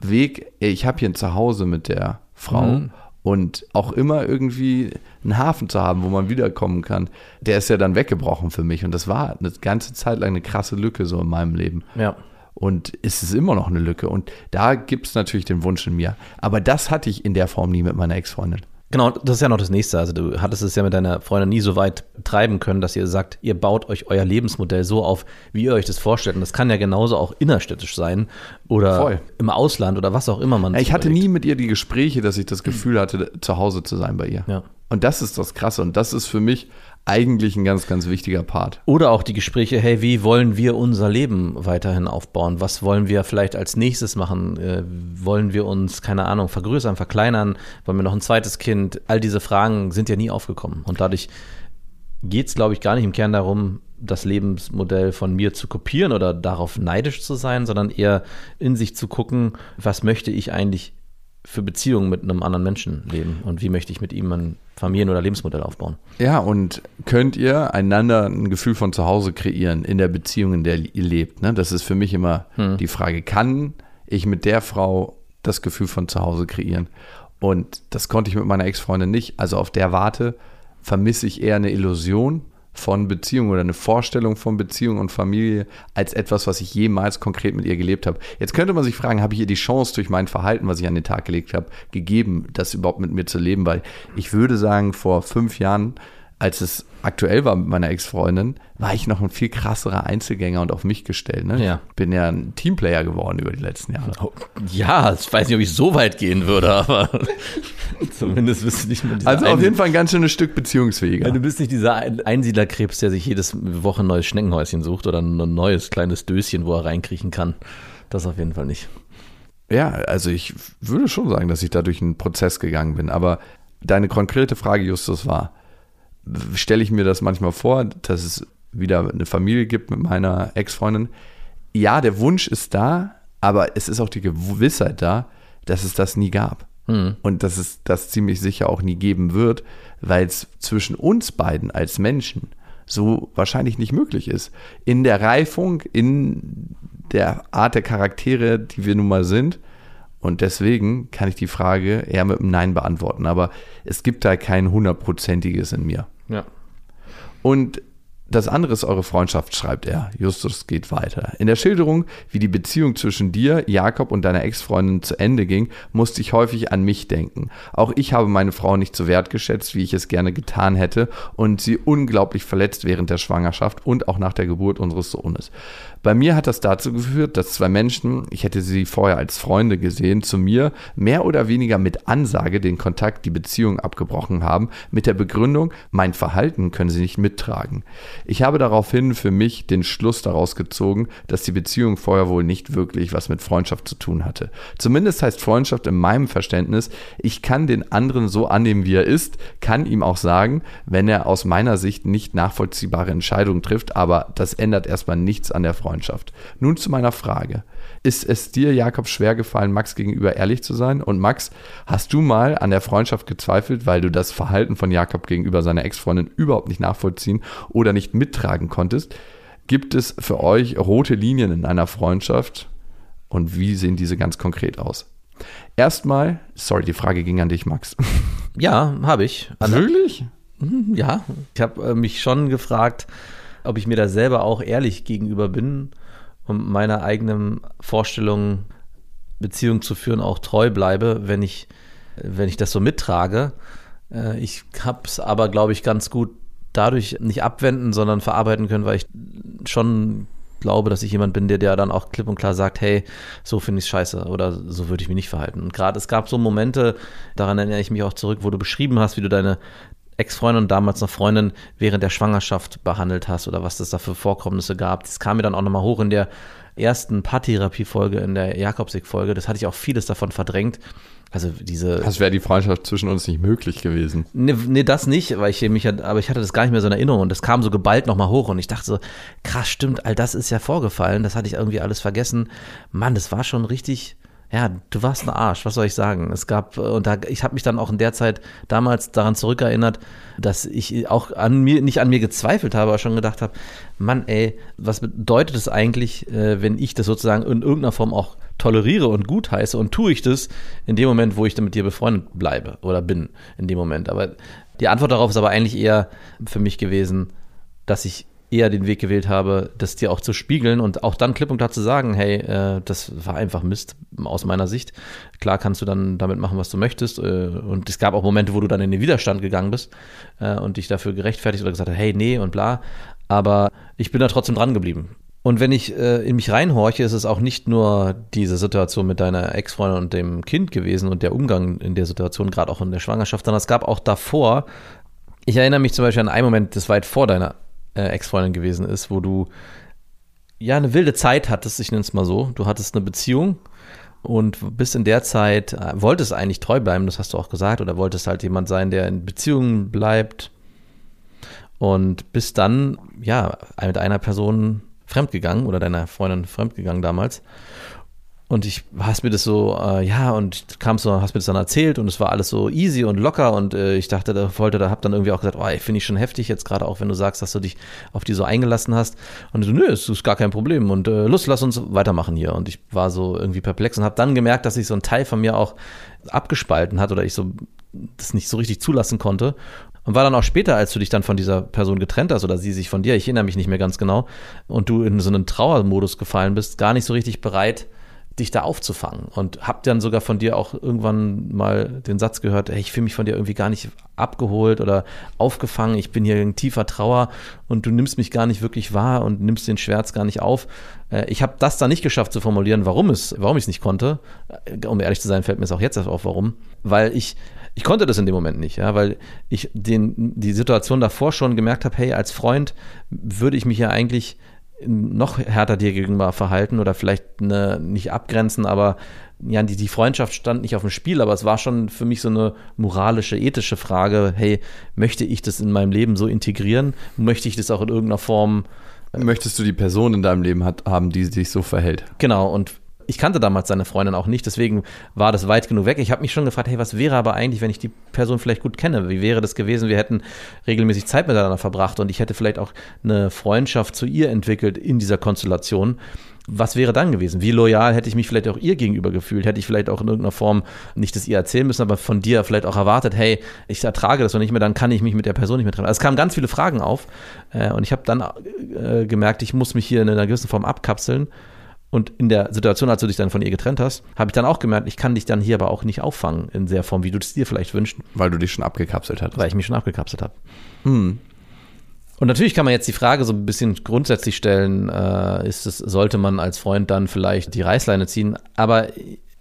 Weg, ey, ich habe hier ein Zuhause mit der Frau Mhm. und auch immer irgendwie einen Hafen zu haben, wo man wiederkommen kann, der ist ja dann weggebrochen für mich. Und das war eine ganze Zeit lang eine krasse Lücke so in meinem Leben. Ja. Und es ist immer noch eine Lücke. Und da gibt es natürlich den Wunsch in mir. Aber das hatte ich in der Form nie mit meiner Ex-Freundin. Genau, das ist ja noch das nächste. Also du hattest es ja mit deiner Freundin nie so weit treiben können, dass ihr sagt, ihr baut euch euer Lebensmodell so auf, wie ihr euch das vorstellt. Und das kann ja genauso auch innerstädtisch sein oder Voll. im Ausland oder was auch immer man. Ich hatte überlegt. nie mit ihr die Gespräche, dass ich das Gefühl hatte, zu Hause zu sein bei ihr. Ja. Und das ist das Krasse. Und das ist für mich eigentlich ein ganz, ganz wichtiger Part. Oder auch die Gespräche, hey, wie wollen wir unser Leben weiterhin aufbauen? Was wollen wir vielleicht als nächstes machen? Äh, wollen wir uns, keine Ahnung, vergrößern, verkleinern? Wollen wir noch ein zweites Kind? All diese Fragen sind ja nie aufgekommen. Und dadurch geht es, glaube ich, gar nicht im Kern darum, das Lebensmodell von mir zu kopieren oder darauf neidisch zu sein, sondern eher in sich zu gucken, was möchte ich eigentlich für Beziehungen mit einem anderen Menschen leben und wie möchte ich mit ihm ein Familien- oder Lebensmodell aufbauen. Ja, und könnt ihr einander ein Gefühl von zu Hause kreieren in der Beziehung, in der ihr lebt? Ne? Das ist für mich immer die Frage, kann ich mit der Frau das Gefühl von zu Hause kreieren? Und das konnte ich mit meiner Ex-Freundin nicht. Also auf der Warte vermisse ich eher eine Illusion von Beziehung oder eine Vorstellung von Beziehung und Familie als etwas, was ich jemals konkret mit ihr gelebt habe. Jetzt könnte man sich fragen, habe ich ihr die Chance durch mein Verhalten, was ich an den Tag gelegt habe, gegeben, das überhaupt mit mir zu leben? Weil ich würde sagen, vor fünf Jahren, als es aktuell war mit meiner Ex-Freundin, war ich noch ein viel krasserer Einzelgänger und auf mich gestellt. Ne? Ja. Ich bin ja ein Teamplayer geworden über die letzten Jahre. Ja, ich weiß nicht, ob ich so weit gehen würde, aber zumindest bist du nicht mehr dieser Also auf jeden Fall ein ganz schönes Stück beziehungsfähiger. Du bist nicht dieser Ein- Einsiedlerkrebs, der sich jedes Woche ein neues Schneckenhäuschen sucht oder ein neues kleines Döschen, wo er reinkriechen kann. Das auf jeden Fall nicht. Ja, also ich würde schon sagen, dass ich da durch einen Prozess gegangen bin. Aber deine konkrete Frage, Justus, war, stelle ich mir das manchmal vor, dass es wieder eine Familie gibt mit meiner Ex-Freundin? Ja, der Wunsch ist da, aber es ist auch die Gewissheit da, dass es das nie gab. Und dass es das ziemlich sicher auch nie geben wird, weil es zwischen uns beiden als Menschen so wahrscheinlich nicht möglich ist. In der Reifung, in der Art der Charaktere, die wir nun mal sind. Und deswegen kann ich die Frage eher mit einem Nein beantworten. Aber es gibt da kein hundertprozentiges in mir. Ja. Und das andere ist eure Freundschaft, schreibt er. Justus geht weiter. In der Schilderung, wie die Beziehung zwischen dir, Jakob und deiner Ex-Freundin zu Ende ging, musste ich häufig an mich denken. Auch ich habe meine Frau nicht so wertgeschätzt, wie ich es gerne getan hätte und sie unglaublich verletzt während der Schwangerschaft und auch nach der Geburt unseres Sohnes. Bei mir hat das dazu geführt, dass zwei Menschen, ich hätte sie vorher als Freunde gesehen, zu mir mehr oder weniger mit Ansage den Kontakt, die Beziehung abgebrochen haben, mit der Begründung, mein Verhalten können sie nicht mittragen. Ich habe daraufhin für mich den Schluss daraus gezogen, dass die Beziehung vorher wohl nicht wirklich was mit Freundschaft zu tun hatte. Zumindest heißt Freundschaft in meinem Verständnis, ich kann den anderen so annehmen, wie er ist, kann ihm auch sagen, wenn er aus meiner Sicht nicht nachvollziehbare Entscheidungen trifft, aber das ändert erstmal nichts an der Freundschaft. Nun zu meiner Frage. Ist es dir, Jakob, schwer gefallen, Max gegenüber ehrlich zu sein? Und Max, hast du mal an der Freundschaft gezweifelt, weil du das Verhalten von Jakob gegenüber seiner Ex-Freundin überhaupt nicht nachvollziehen oder nicht mittragen konntest? Gibt es für euch rote Linien in einer Freundschaft? Und wie sehen diese ganz konkret aus? Erstmal, sorry, die Frage ging an dich, Max. Ja, habe ich. An- Wirklich? Ja, ich habe äh, mich schon gefragt, ob ich mir da selber auch ehrlich gegenüber bin und meiner eigenen Vorstellung, Beziehung zu führen, auch treu bleibe, wenn ich, wenn ich das so mittrage. Äh, Ich habe es aber, glaube ich, ganz gut dadurch nicht abwenden, sondern verarbeiten können, weil ich schon glaube, dass ich jemand bin, der, der dann auch klipp und klar sagt, hey, so finde ich es scheiße oder so würde ich mich nicht verhalten. Und gerade es gab so Momente, daran erinnere ich mich auch zurück, wo du beschrieben hast, wie du deine Ex-Freundin und damals noch Freundin während der Schwangerschaft behandelt hast oder was das da für Vorkommnisse gab. Das kam mir dann auch nochmal hoch in der ersten Paartherapie-Folge, in der Jakobsig-Folge. Das hatte ich auch vieles davon verdrängt. Also diese Das wäre die Freundschaft zwischen uns nicht möglich gewesen. Nee, nee, das nicht, weil ich mich, aber ich hatte das gar nicht mehr so in Erinnerung und das kam so geballt nochmal hoch und ich dachte so, krass, stimmt, all das ist ja vorgefallen, das hatte ich irgendwie alles vergessen. Mann, das war schon richtig, ja, du warst ein Arsch, was soll ich sagen? Es gab, und da, ich habe mich dann auch in der Zeit damals daran zurückerinnert, dass ich auch an mir, nicht an mir gezweifelt habe, aber schon gedacht habe, Mann, ey, was bedeutet es eigentlich, äh, wenn ich das sozusagen in irgendeiner Form auch toleriere und gutheiße und tue ich das in dem Moment, wo ich dann mit dir befreundet bleibe oder bin in dem Moment. Aber die Antwort darauf ist aber eigentlich eher für mich gewesen, dass ich eher den Weg gewählt habe, das dir auch zu spiegeln und auch dann klipp und klar zu sagen, hey, äh, das war einfach Mist aus meiner Sicht. Klar kannst du dann damit machen, was du möchtest. Äh, und es gab auch Momente, wo du dann in den Widerstand gegangen bist äh, und dich dafür gerechtfertigt oder gesagt hast, hey, nee und bla. Aber ich bin da trotzdem dran geblieben. Und wenn ich äh, in mich reinhorche, ist es auch nicht nur diese Situation mit deiner Ex-Freundin und dem Kind gewesen und der Umgang in der Situation, gerade auch in der Schwangerschaft, sondern es gab auch davor, ich erinnere mich zum Beispiel an einen Moment, das weit vor deiner äh, Ex-Freundin gewesen ist, wo du ja eine wilde Zeit hattest, ich nenne es mal so. Du hattest eine Beziehung und bist in der Zeit, äh, wolltest eigentlich treu bleiben, das hast du auch gesagt, oder wolltest halt jemand sein, der in Beziehungen bleibt und bist dann, ja, mit einer Person fremdgegangen oder deiner Freundin fremdgegangen damals. Und ich hast mir das so, äh, ja, und kamst so, hast mir das dann erzählt und es war alles so easy und locker und äh, ich dachte, da wollte, da hab dann irgendwie auch gesagt, oh, ey, finde ich schon heftig jetzt gerade auch, wenn du sagst, dass du dich auf die so eingelassen hast. Und so, nö, es ist gar kein Problem und äh, Lust, lass uns weitermachen hier. Und ich war so irgendwie perplex und habe dann gemerkt, dass sich so ein Teil von mir auch abgespalten hat oder ich so das nicht so richtig zulassen konnte. Und war dann auch später, als du dich dann von dieser Person getrennt hast oder sie sich von dir, ich erinnere mich nicht mehr ganz genau, und du in so einen Trauermodus gefallen bist, gar nicht so richtig bereit, dich da aufzufangen. Und hab dann sogar von dir auch irgendwann mal den Satz gehört, hey, ich fühle mich von dir irgendwie gar nicht abgeholt oder aufgefangen, ich bin hier in tiefer Trauer und du nimmst mich gar nicht wirklich wahr und nimmst den Schmerz gar nicht auf. Äh, Ich habe das dann nicht geschafft zu formulieren, warum es, warum ich es nicht konnte. Äh, Um ehrlich zu sein, fällt mir es auch jetzt erst auf, warum. Weil ich, ich konnte das in dem Moment nicht, ja, weil ich den, die Situation davor schon gemerkt habe, hey, als Freund würde ich mich ja eigentlich noch härter dir gegenüber verhalten oder vielleicht eine, nicht abgrenzen, aber ja, die, die Freundschaft stand nicht auf dem Spiel, aber es war schon für mich so eine moralische, ethische Frage, hey, möchte ich das in meinem Leben so integrieren? Möchte ich das auch in irgendeiner Form Möchtest du die Person in deinem Leben hat, haben, die sich so verhält? Genau, und ich kannte damals seine Freundin auch nicht, deswegen war das weit genug weg. Ich habe mich schon gefragt, hey, was wäre aber eigentlich, wenn ich die Person vielleicht gut kenne? Wie wäre das gewesen? Wir hätten regelmäßig Zeit miteinander verbracht und ich hätte vielleicht auch eine Freundschaft zu ihr entwickelt in dieser Konstellation. Was wäre dann gewesen? Wie loyal hätte ich mich vielleicht auch ihr gegenüber gefühlt? Hätte ich vielleicht auch in irgendeiner Form nicht das ihr erzählen müssen, aber von dir vielleicht auch erwartet, hey, ich ertrage das noch nicht mehr, dann kann ich mich mit der Person nicht mehr treffen. Also es kamen ganz viele Fragen auf äh, und ich habe dann äh, gemerkt, ich muss mich hier in einer gewissen Form abkapseln und in der Situation, als du dich dann von ihr getrennt hast, habe ich dann auch gemerkt, ich kann dich dann hier aber auch nicht auffangen in der Form, wie du es dir vielleicht wünschst, Weil du dich schon abgekapselt hattest. weil ich mich schon abgekapselt habe. Und natürlich kann man jetzt die Frage so ein bisschen grundsätzlich stellen, äh, ist es, sollte man als Freund dann vielleicht die Reißleine ziehen? Aber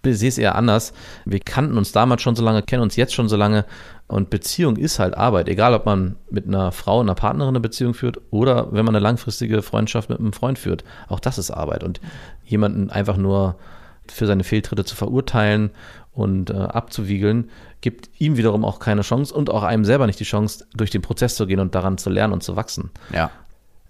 sehe es eher anders. Wir kannten uns damals schon so lange, kennen uns jetzt schon so lange und Beziehung ist halt Arbeit. Egal, ob man mit einer Frau, einer Partnerin eine Beziehung führt oder wenn man eine langfristige Freundschaft mit einem Freund führt. Auch das ist Arbeit. Und jemanden einfach nur für seine Fehltritte zu verurteilen und äh, abzuwiegeln, gibt ihm wiederum auch keine Chance und auch einem selber nicht die Chance, durch den Prozess zu gehen und daran zu lernen und zu wachsen. Ja.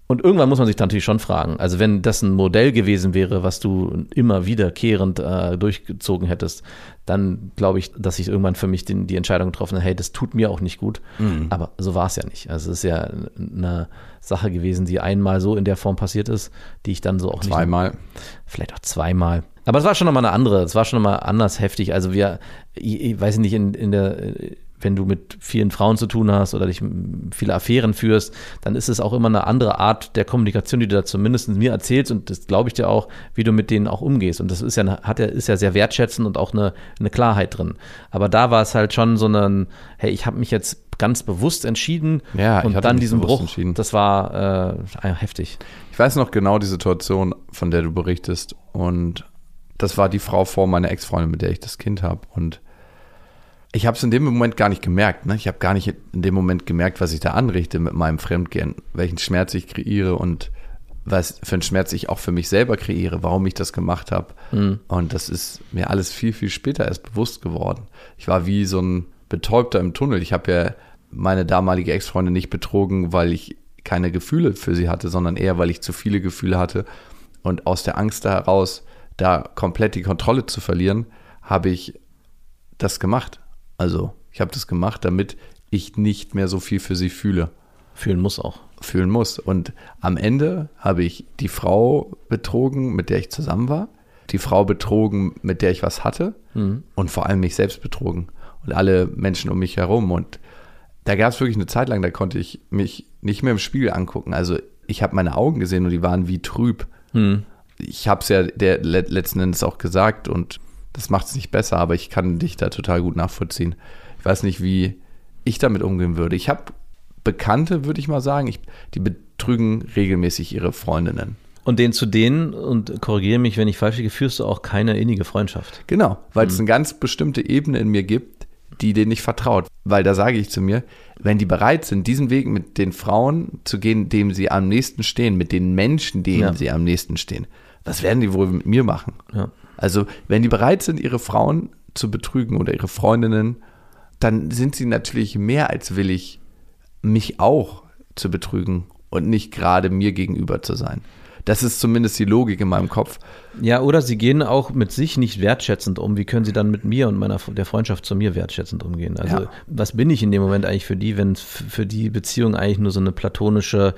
Und irgendwann muss man sich dann natürlich schon fragen, also wenn das ein Modell gewesen wäre, was du immer wiederkehrend äh, durchgezogen hättest, dann glaube ich, dass ich irgendwann für mich den, die Entscheidung getroffen habe, hey, das tut mir auch nicht gut. Mhm. Aber so war es ja nicht. Also es ist ja eine Sache gewesen, die einmal so in der Form passiert ist, die ich dann so auch nicht. Zweimal. Vielleicht auch zweimal. Aber es war schon nochmal eine andere, es war schon nochmal anders heftig. Also wir, ich, ich weiß nicht, in, in der wenn du mit vielen Frauen zu tun hast oder dich viele Affären führst, dann ist es auch immer eine andere Art der Kommunikation, die du da zumindest mir erzählst und das glaube ich dir auch, wie du mit denen auch umgehst. Und das ist ja, hat ja, ist ja sehr wertschätzend und auch eine, eine Klarheit drin. Aber da war es halt schon so ein, hey, ich habe mich jetzt ganz bewusst entschieden Ja, und dann diesen Bruch, das war äh, heftig. Ich weiß noch genau die Situation, von der du berichtest. Und das war die Frau vor meiner Ex-Freundin, mit der ich das Kind habe. Und ich habe es in dem Moment gar nicht gemerkt. Ne? Ich habe gar nicht in dem Moment gemerkt, was ich da anrichte mit meinem Fremdgehen, welchen Schmerz ich kreiere und was für einen Schmerz ich auch für mich selber kreiere, warum ich das gemacht habe. Und das ist mir alles viel, viel später erst bewusst geworden. Ich war wie so ein Betäubter im Tunnel. Ich habe ja meine damalige Ex-Freundin nicht betrogen, weil ich keine Gefühle für sie hatte, sondern eher, weil ich zu viele Gefühle hatte. Und aus der Angst heraus, da komplett die Kontrolle zu verlieren, habe ich das gemacht. Also, ich habe das gemacht, damit ich nicht mehr so viel für sie fühle, Fühlen muss auch. fühlen muss. Und am Ende habe ich die Frau betrogen, mit der ich zusammen war, die Frau betrogen, mit der ich was hatte und vor allem mich selbst betrogen und alle Menschen um mich herum. Und da gab es wirklich eine Zeit lang, da konnte ich mich nicht mehr im Spiegel angucken. Also ich habe meine Augen gesehen und die waren wie trüb. Ich habe es ja der, le- letzten Endes auch gesagt und das macht es nicht besser, aber ich kann dich da total gut nachvollziehen. Ich weiß nicht, wie ich damit umgehen würde. Ich habe Bekannte, würde ich mal sagen, ich, die betrügen regelmäßig ihre Freundinnen. Und den zu denen, und korrigiere mich, wenn ich falsch liege, führst du auch keine innige Freundschaft. Genau, weil es eine ganz bestimmte Ebene in mir gibt, die denen nicht vertraut. Weil da sage ich zu mir, wenn die bereit sind, diesen Weg mit den Frauen zu gehen, dem sie am nächsten stehen, mit den Menschen, denen Ja. sie am nächsten stehen, was werden die wohl mit mir machen? Ja. Also, wenn die bereit sind, ihre Frauen zu betrügen oder ihre Freundinnen, dann sind sie natürlich mehr als willig, mich auch zu betrügen und nicht gerade mir gegenüber zu sein. Das ist zumindest die Logik in meinem Kopf. Ja, oder sie gehen auch mit sich nicht wertschätzend um. Wie können sie dann mit mir und meiner der Freundschaft zu mir wertschätzend umgehen? Also, Ja. was bin ich in dem Moment eigentlich für die, wenn für die Beziehung eigentlich nur so eine platonische,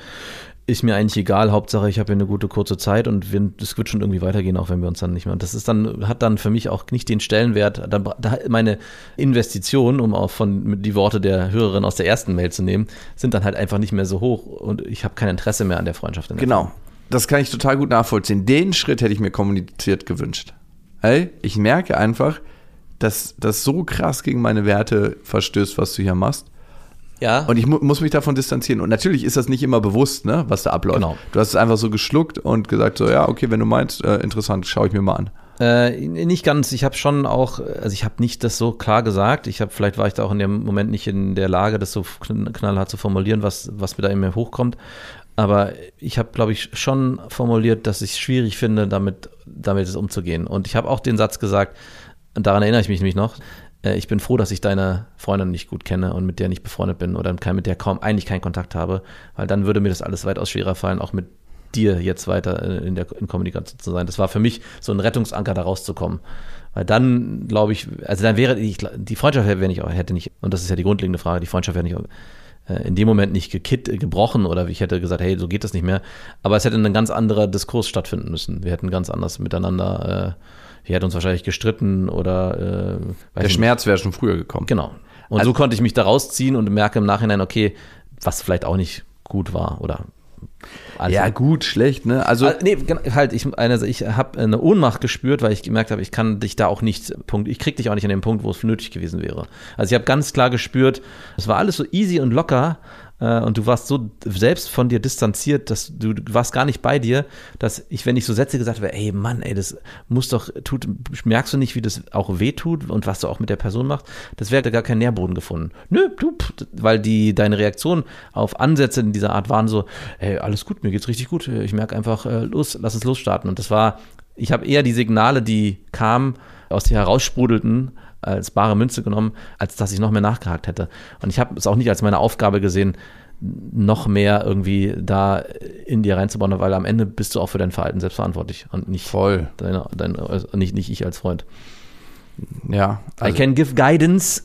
ist mir eigentlich egal, Hauptsache ich habe hier eine gute kurze Zeit und wir, das wird schon irgendwie weitergehen, auch wenn wir uns dann nicht mehr. Das ist dann, hat dann für mich auch nicht den Stellenwert, dann, da, meine Investitionen, um auch von die Worte der Hörerin aus der ersten Mail zu nehmen, sind dann halt einfach nicht mehr so hoch und ich habe kein Interesse mehr an der Freundschaft. Der Genau. Das kann ich total gut nachvollziehen. Den Schritt hätte ich mir kommuniziert gewünscht. Hey, ich merke einfach, dass das so krass gegen meine Werte verstößt, was du hier machst. Ja. Und ich mu muss mich davon distanzieren. Und natürlich ist das nicht immer bewusst, ne, was da abläuft. Genau. Du hast es einfach so geschluckt und gesagt, so, ja, okay, wenn du meinst, äh, interessant, schaue ich mir mal an. Äh, nicht ganz. Ich habe schon auch, also ich habe nicht das so klar gesagt. Ich habe, vielleicht war ich da auch in dem Moment nicht in der Lage, das so kn- knallhart zu formulieren, was, was mir da in mir hochkommt. Aber ich habe, glaube ich, schon formuliert, dass ich es schwierig finde, damit, damit es umzugehen. Und ich habe auch den Satz gesagt, und daran erinnere ich mich nämlich noch, ich bin froh, dass ich deine Freundin nicht gut kenne und mit der nicht befreundet bin oder mit der kaum eigentlich keinen Kontakt habe, weil dann würde mir das alles weitaus schwerer fallen, auch mit dir jetzt weiter äh, in der in Kommunikation zu sein. Das war für mich so ein Rettungsanker, da rauszukommen. Weil dann, glaube ich, also dann wäre ich, die Freundschaft wäre nicht, hätte nicht, und das ist ja die grundlegende Frage, die Freundschaft wäre nicht äh, in dem Moment nicht gekit, äh, gebrochen oder ich hätte gesagt, hey, so geht das nicht mehr. Aber es hätte ein ganz anderer Diskurs stattfinden müssen. Wir hätten ganz anders miteinander, äh, wir hätten uns wahrscheinlich gestritten oder äh, Der. Schmerz wäre schon früher gekommen. Genau. Und Also- so konnte ich mich da rausziehen und merke im Nachhinein, okay, was vielleicht auch nicht gut war oder also, Ja, gut, schlecht, ne? Also, also, nee, gen- halt, ich, eine, ich habe eine Ohnmacht gespürt, weil ich gemerkt habe, ich kann dich da auch nicht, Punkt, ich krieg dich auch nicht an den Punkt, wo es nötig gewesen wäre. Also ich habe ganz klar gespürt, es war alles so easy und locker, und du warst so selbst von dir distanziert, dass du, du warst gar nicht bei dir, dass ich, wenn ich so Sätze gesagt habe, ey Mann, ey, das muss doch, tut, merkst du nicht, wie das auch weh tut und was du auch mit der Person machst, das wäre gar kein Nährboden gefunden. Nö, du, weil die, deine Reaktion auf Ansätze in dieser Art waren so, ey, alles gut, mir geht's richtig gut, ich merke einfach, äh, los, lass uns losstarten. Und das war, ich habe eher die Signale, die kamen, aus dir heraussprudelten, als bare Münze genommen, als dass ich noch mehr nachgehakt hätte. Und ich habe es auch nicht als meine Aufgabe gesehen, noch mehr irgendwie da in dir reinzubauen, weil am Ende bist du auch für dein Verhalten selbst verantwortlich und nicht Voll. Deine, deine, also nicht, nicht ich als Freund. Ja. I can give guidance,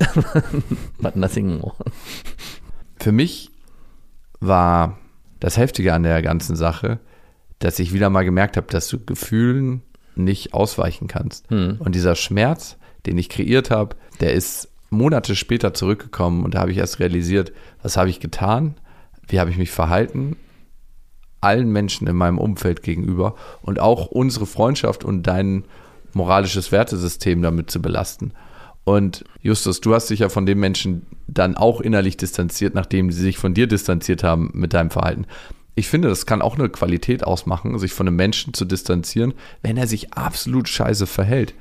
but nothing more. Für mich war das Heftige an der ganzen Sache, dass ich wieder mal gemerkt habe, dass du Gefühlen nicht ausweichen kannst. Hm. Und dieser Schmerz, den ich kreiert habe, der ist Monate später zurückgekommen und da habe ich erst realisiert, was habe ich getan, wie habe ich mich verhalten, allen Menschen in meinem Umfeld gegenüber und auch unsere Freundschaft und dein moralisches Wertesystem damit zu belasten. Und Justus, du hast dich ja von den Menschen dann auch innerlich distanziert, nachdem sie sich von dir distanziert haben mit deinem Verhalten. Ich finde, das kann auch eine Qualität ausmachen, sich von einem Menschen zu distanzieren, wenn er sich absolut scheiße verhält.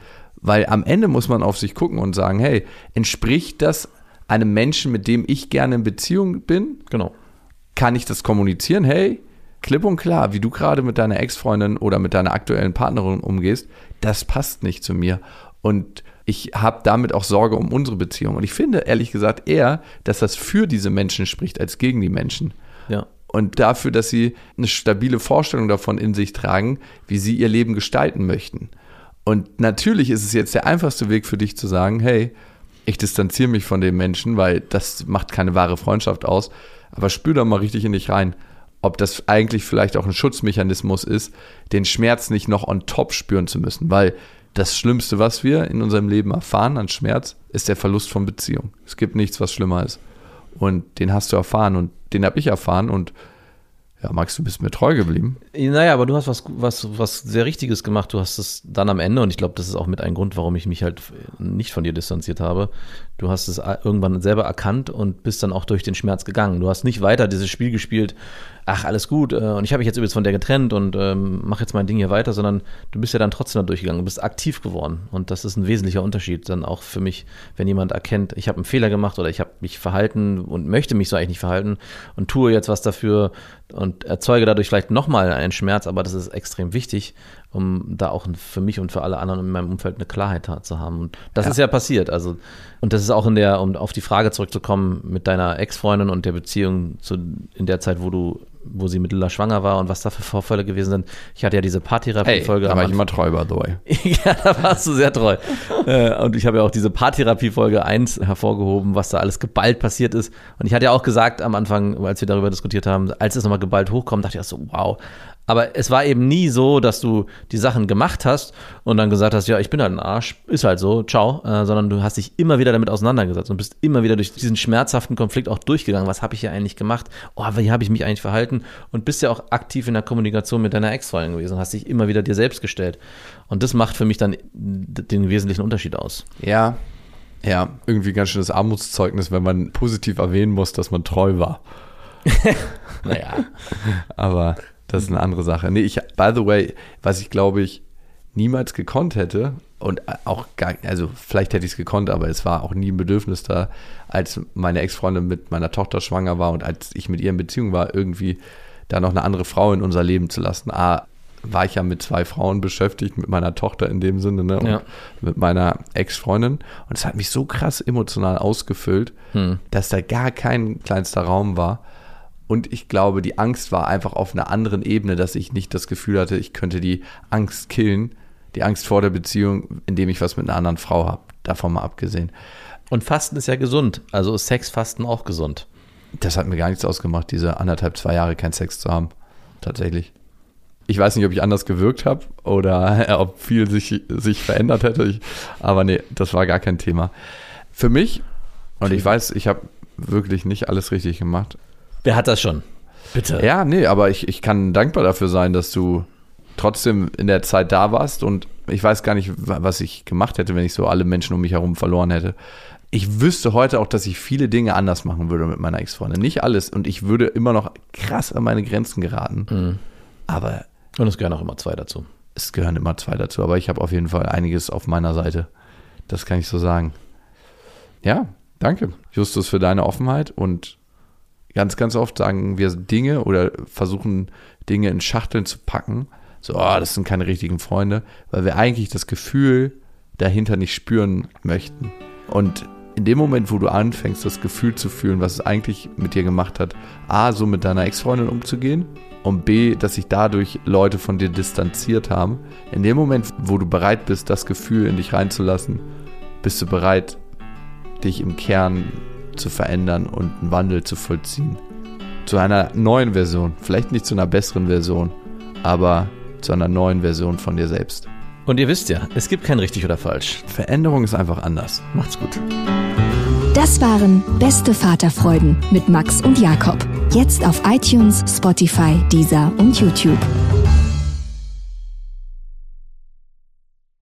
Weil am Ende muss man auf sich gucken und sagen, hey, entspricht das einem Menschen, mit dem ich gerne in Beziehung bin? Genau. Kann ich das kommunizieren? Hey, klipp und klar, wie du gerade mit deiner Ex-Freundin oder mit deiner aktuellen Partnerin umgehst, das passt nicht zu mir. Und ich habe damit auch Sorge um unsere Beziehung. Und ich finde, ehrlich gesagt, eher, dass das für diese Menschen spricht, als gegen die Menschen. Ja. Und dafür, dass sie eine stabile Vorstellung davon in sich tragen, wie sie ihr Leben gestalten möchten. Und natürlich ist es jetzt der einfachste Weg für dich zu sagen, hey, ich distanziere mich von dem Menschen, weil das macht keine wahre Freundschaft aus. Aber spür da mal richtig in dich rein, ob das eigentlich vielleicht auch ein Schutzmechanismus ist, den Schmerz nicht noch on top spüren zu müssen. Weil das Schlimmste, was wir in unserem Leben erfahren an Schmerz, ist der Verlust von Beziehung. Es gibt nichts, was schlimmer ist. Und den hast du erfahren und den habe ich erfahren und ja, Max, du bist mir treu geblieben. Naja, aber du hast was, was, was sehr Richtiges gemacht. Du hast es dann am Ende, und ich glaube, das ist auch mit ein Grund, warum ich mich halt nicht von dir distanziert habe. Du hast es irgendwann selber erkannt und bist dann auch durch den Schmerz gegangen. Du hast nicht weiter dieses Spiel gespielt, ach, alles gut, äh, und ich habe mich jetzt übrigens von der getrennt und ähm, mache jetzt mein Ding hier weiter, sondern du bist ja dann trotzdem da durchgegangen, du bist aktiv geworden. Und das ist ein wesentlicher Unterschied dann auch für mich, wenn jemand erkennt, ich habe einen Fehler gemacht oder ich habe mich verhalten und möchte mich so eigentlich nicht verhalten und tue jetzt was dafür und erzeuge dadurch vielleicht nochmal einen Schmerz, aber das ist extrem wichtig, um da auch für mich und für alle anderen in meinem Umfeld eine Klarheit zu haben. Und das Ja. ist ja passiert. Also, und das ist auch in der, um auf die Frage zurückzukommen, mit deiner Ex-Freundin und der Beziehung zu, in der Zeit, wo du, wo sie mit Lilla schwanger war und was da für Vorfälle gewesen sind. Ich hatte ja diese Hey, Paartherapie-Folge. da am war ich immer treu, by the way. ja, da warst du sehr treu. Äh, und ich habe ja auch diese Paartherapie-Folge 1 hervorgehoben, was da alles geballt passiert ist. Und ich hatte ja auch gesagt am Anfang, als wir darüber diskutiert haben, als es nochmal geballt hochkommt, dachte ich auch so, wow. Aber es war eben nie so, dass du die Sachen gemacht hast und dann gesagt hast, ja, ich bin halt ein Arsch, ist halt so, ciao, äh, sondern du hast dich immer wieder damit auseinandergesetzt und bist immer wieder durch diesen schmerzhaften Konflikt auch durchgegangen. Was habe ich hier eigentlich gemacht? Oh, wie habe ich mich eigentlich verhalten? Und bist ja auch aktiv in der Kommunikation mit deiner Ex-Freundin gewesen und hast dich immer wieder dir selbst gestellt. Und das macht für mich dann den wesentlichen Unterschied aus. Ja, ja, irgendwie ganz schönes Armutszeugnis, wenn man positiv erwähnen muss, dass man treu war. Naja. Aber das ist eine andere Sache. Nee, ich, by the way, was ich glaube ich niemals gekonnt hätte und auch gar, also vielleicht hätte ich es gekonnt, aber es war auch nie ein Bedürfnis da, als meine Ex-Freundin mit meiner Tochter schwanger war und als ich mit ihr in Beziehung war, irgendwie da noch eine andere Frau in unser Leben zu lassen. A, war ich ja mit zwei Frauen beschäftigt, mit meiner Tochter in dem Sinne, ne, und Ja. mit meiner Ex-Freundin. Und es hat mich so krass emotional ausgefüllt, dass da gar kein kleinster Raum war. Und ich glaube, die Angst war einfach auf einer anderen Ebene, dass ich nicht das Gefühl hatte, ich könnte die Angst killen, die Angst vor der Beziehung, indem ich was mit einer anderen Frau habe. Davon mal abgesehen. Und Fasten ist ja gesund. Also ist Sexfasten auch gesund. Das hat mir gar nichts ausgemacht, diese anderthalb, zwei Jahre keinen Sex zu haben. Tatsächlich. Ich weiß nicht, ob ich anders gewirkt habe oder ob viel sich, sich verändert hätte. Ich, aber nee, das war gar kein Thema. Für mich, und ich weiß, ich habe wirklich nicht alles richtig gemacht. Wer hat das schon? Bitte. Ja, nee, aber ich, ich kann dankbar dafür sein, dass du trotzdem in der Zeit da warst und ich weiß gar nicht, wa- was ich gemacht hätte, wenn ich so alle Menschen um mich herum verloren hätte. ich wüsste heute auch, dass ich viele Dinge anders machen würde mit meiner Ex-Freundin. Nicht alles. Und ich würde immer noch krass an meine Grenzen geraten. Mhm. Aber Und es gehören auch immer zwei dazu. es gehören immer zwei dazu. Aber ich habe auf jeden Fall einiges auf meiner Seite. Das kann ich so sagen. Ja, danke, Justus, für deine Offenheit. Und ganz, ganz oft sagen wir Dinge oder versuchen Dinge in Schachteln zu packen. So, oh, das sind keine richtigen Freunde, weil wir eigentlich das Gefühl dahinter nicht spüren möchten. Und in dem Moment, wo du anfängst, das Gefühl zu fühlen, was es eigentlich mit dir gemacht hat, A, so mit deiner Ex-Freundin umzugehen und B, dass sich dadurch Leute von dir distanziert haben, in dem Moment, wo du bereit bist, das Gefühl in dich reinzulassen, bist du bereit, dich im Kern zu verändern und einen Wandel zu vollziehen. Zu einer neuen Version, vielleicht nicht zu einer besseren Version, aber zu einer neuen Version von dir selbst. Und ihr wisst ja, es gibt kein richtig oder falsch. Veränderung ist einfach anders. Macht's gut. Das waren Beste Vaterfreuden mit Max und Jakob. Jetzt auf iTunes, Spotify, Deezer und YouTube.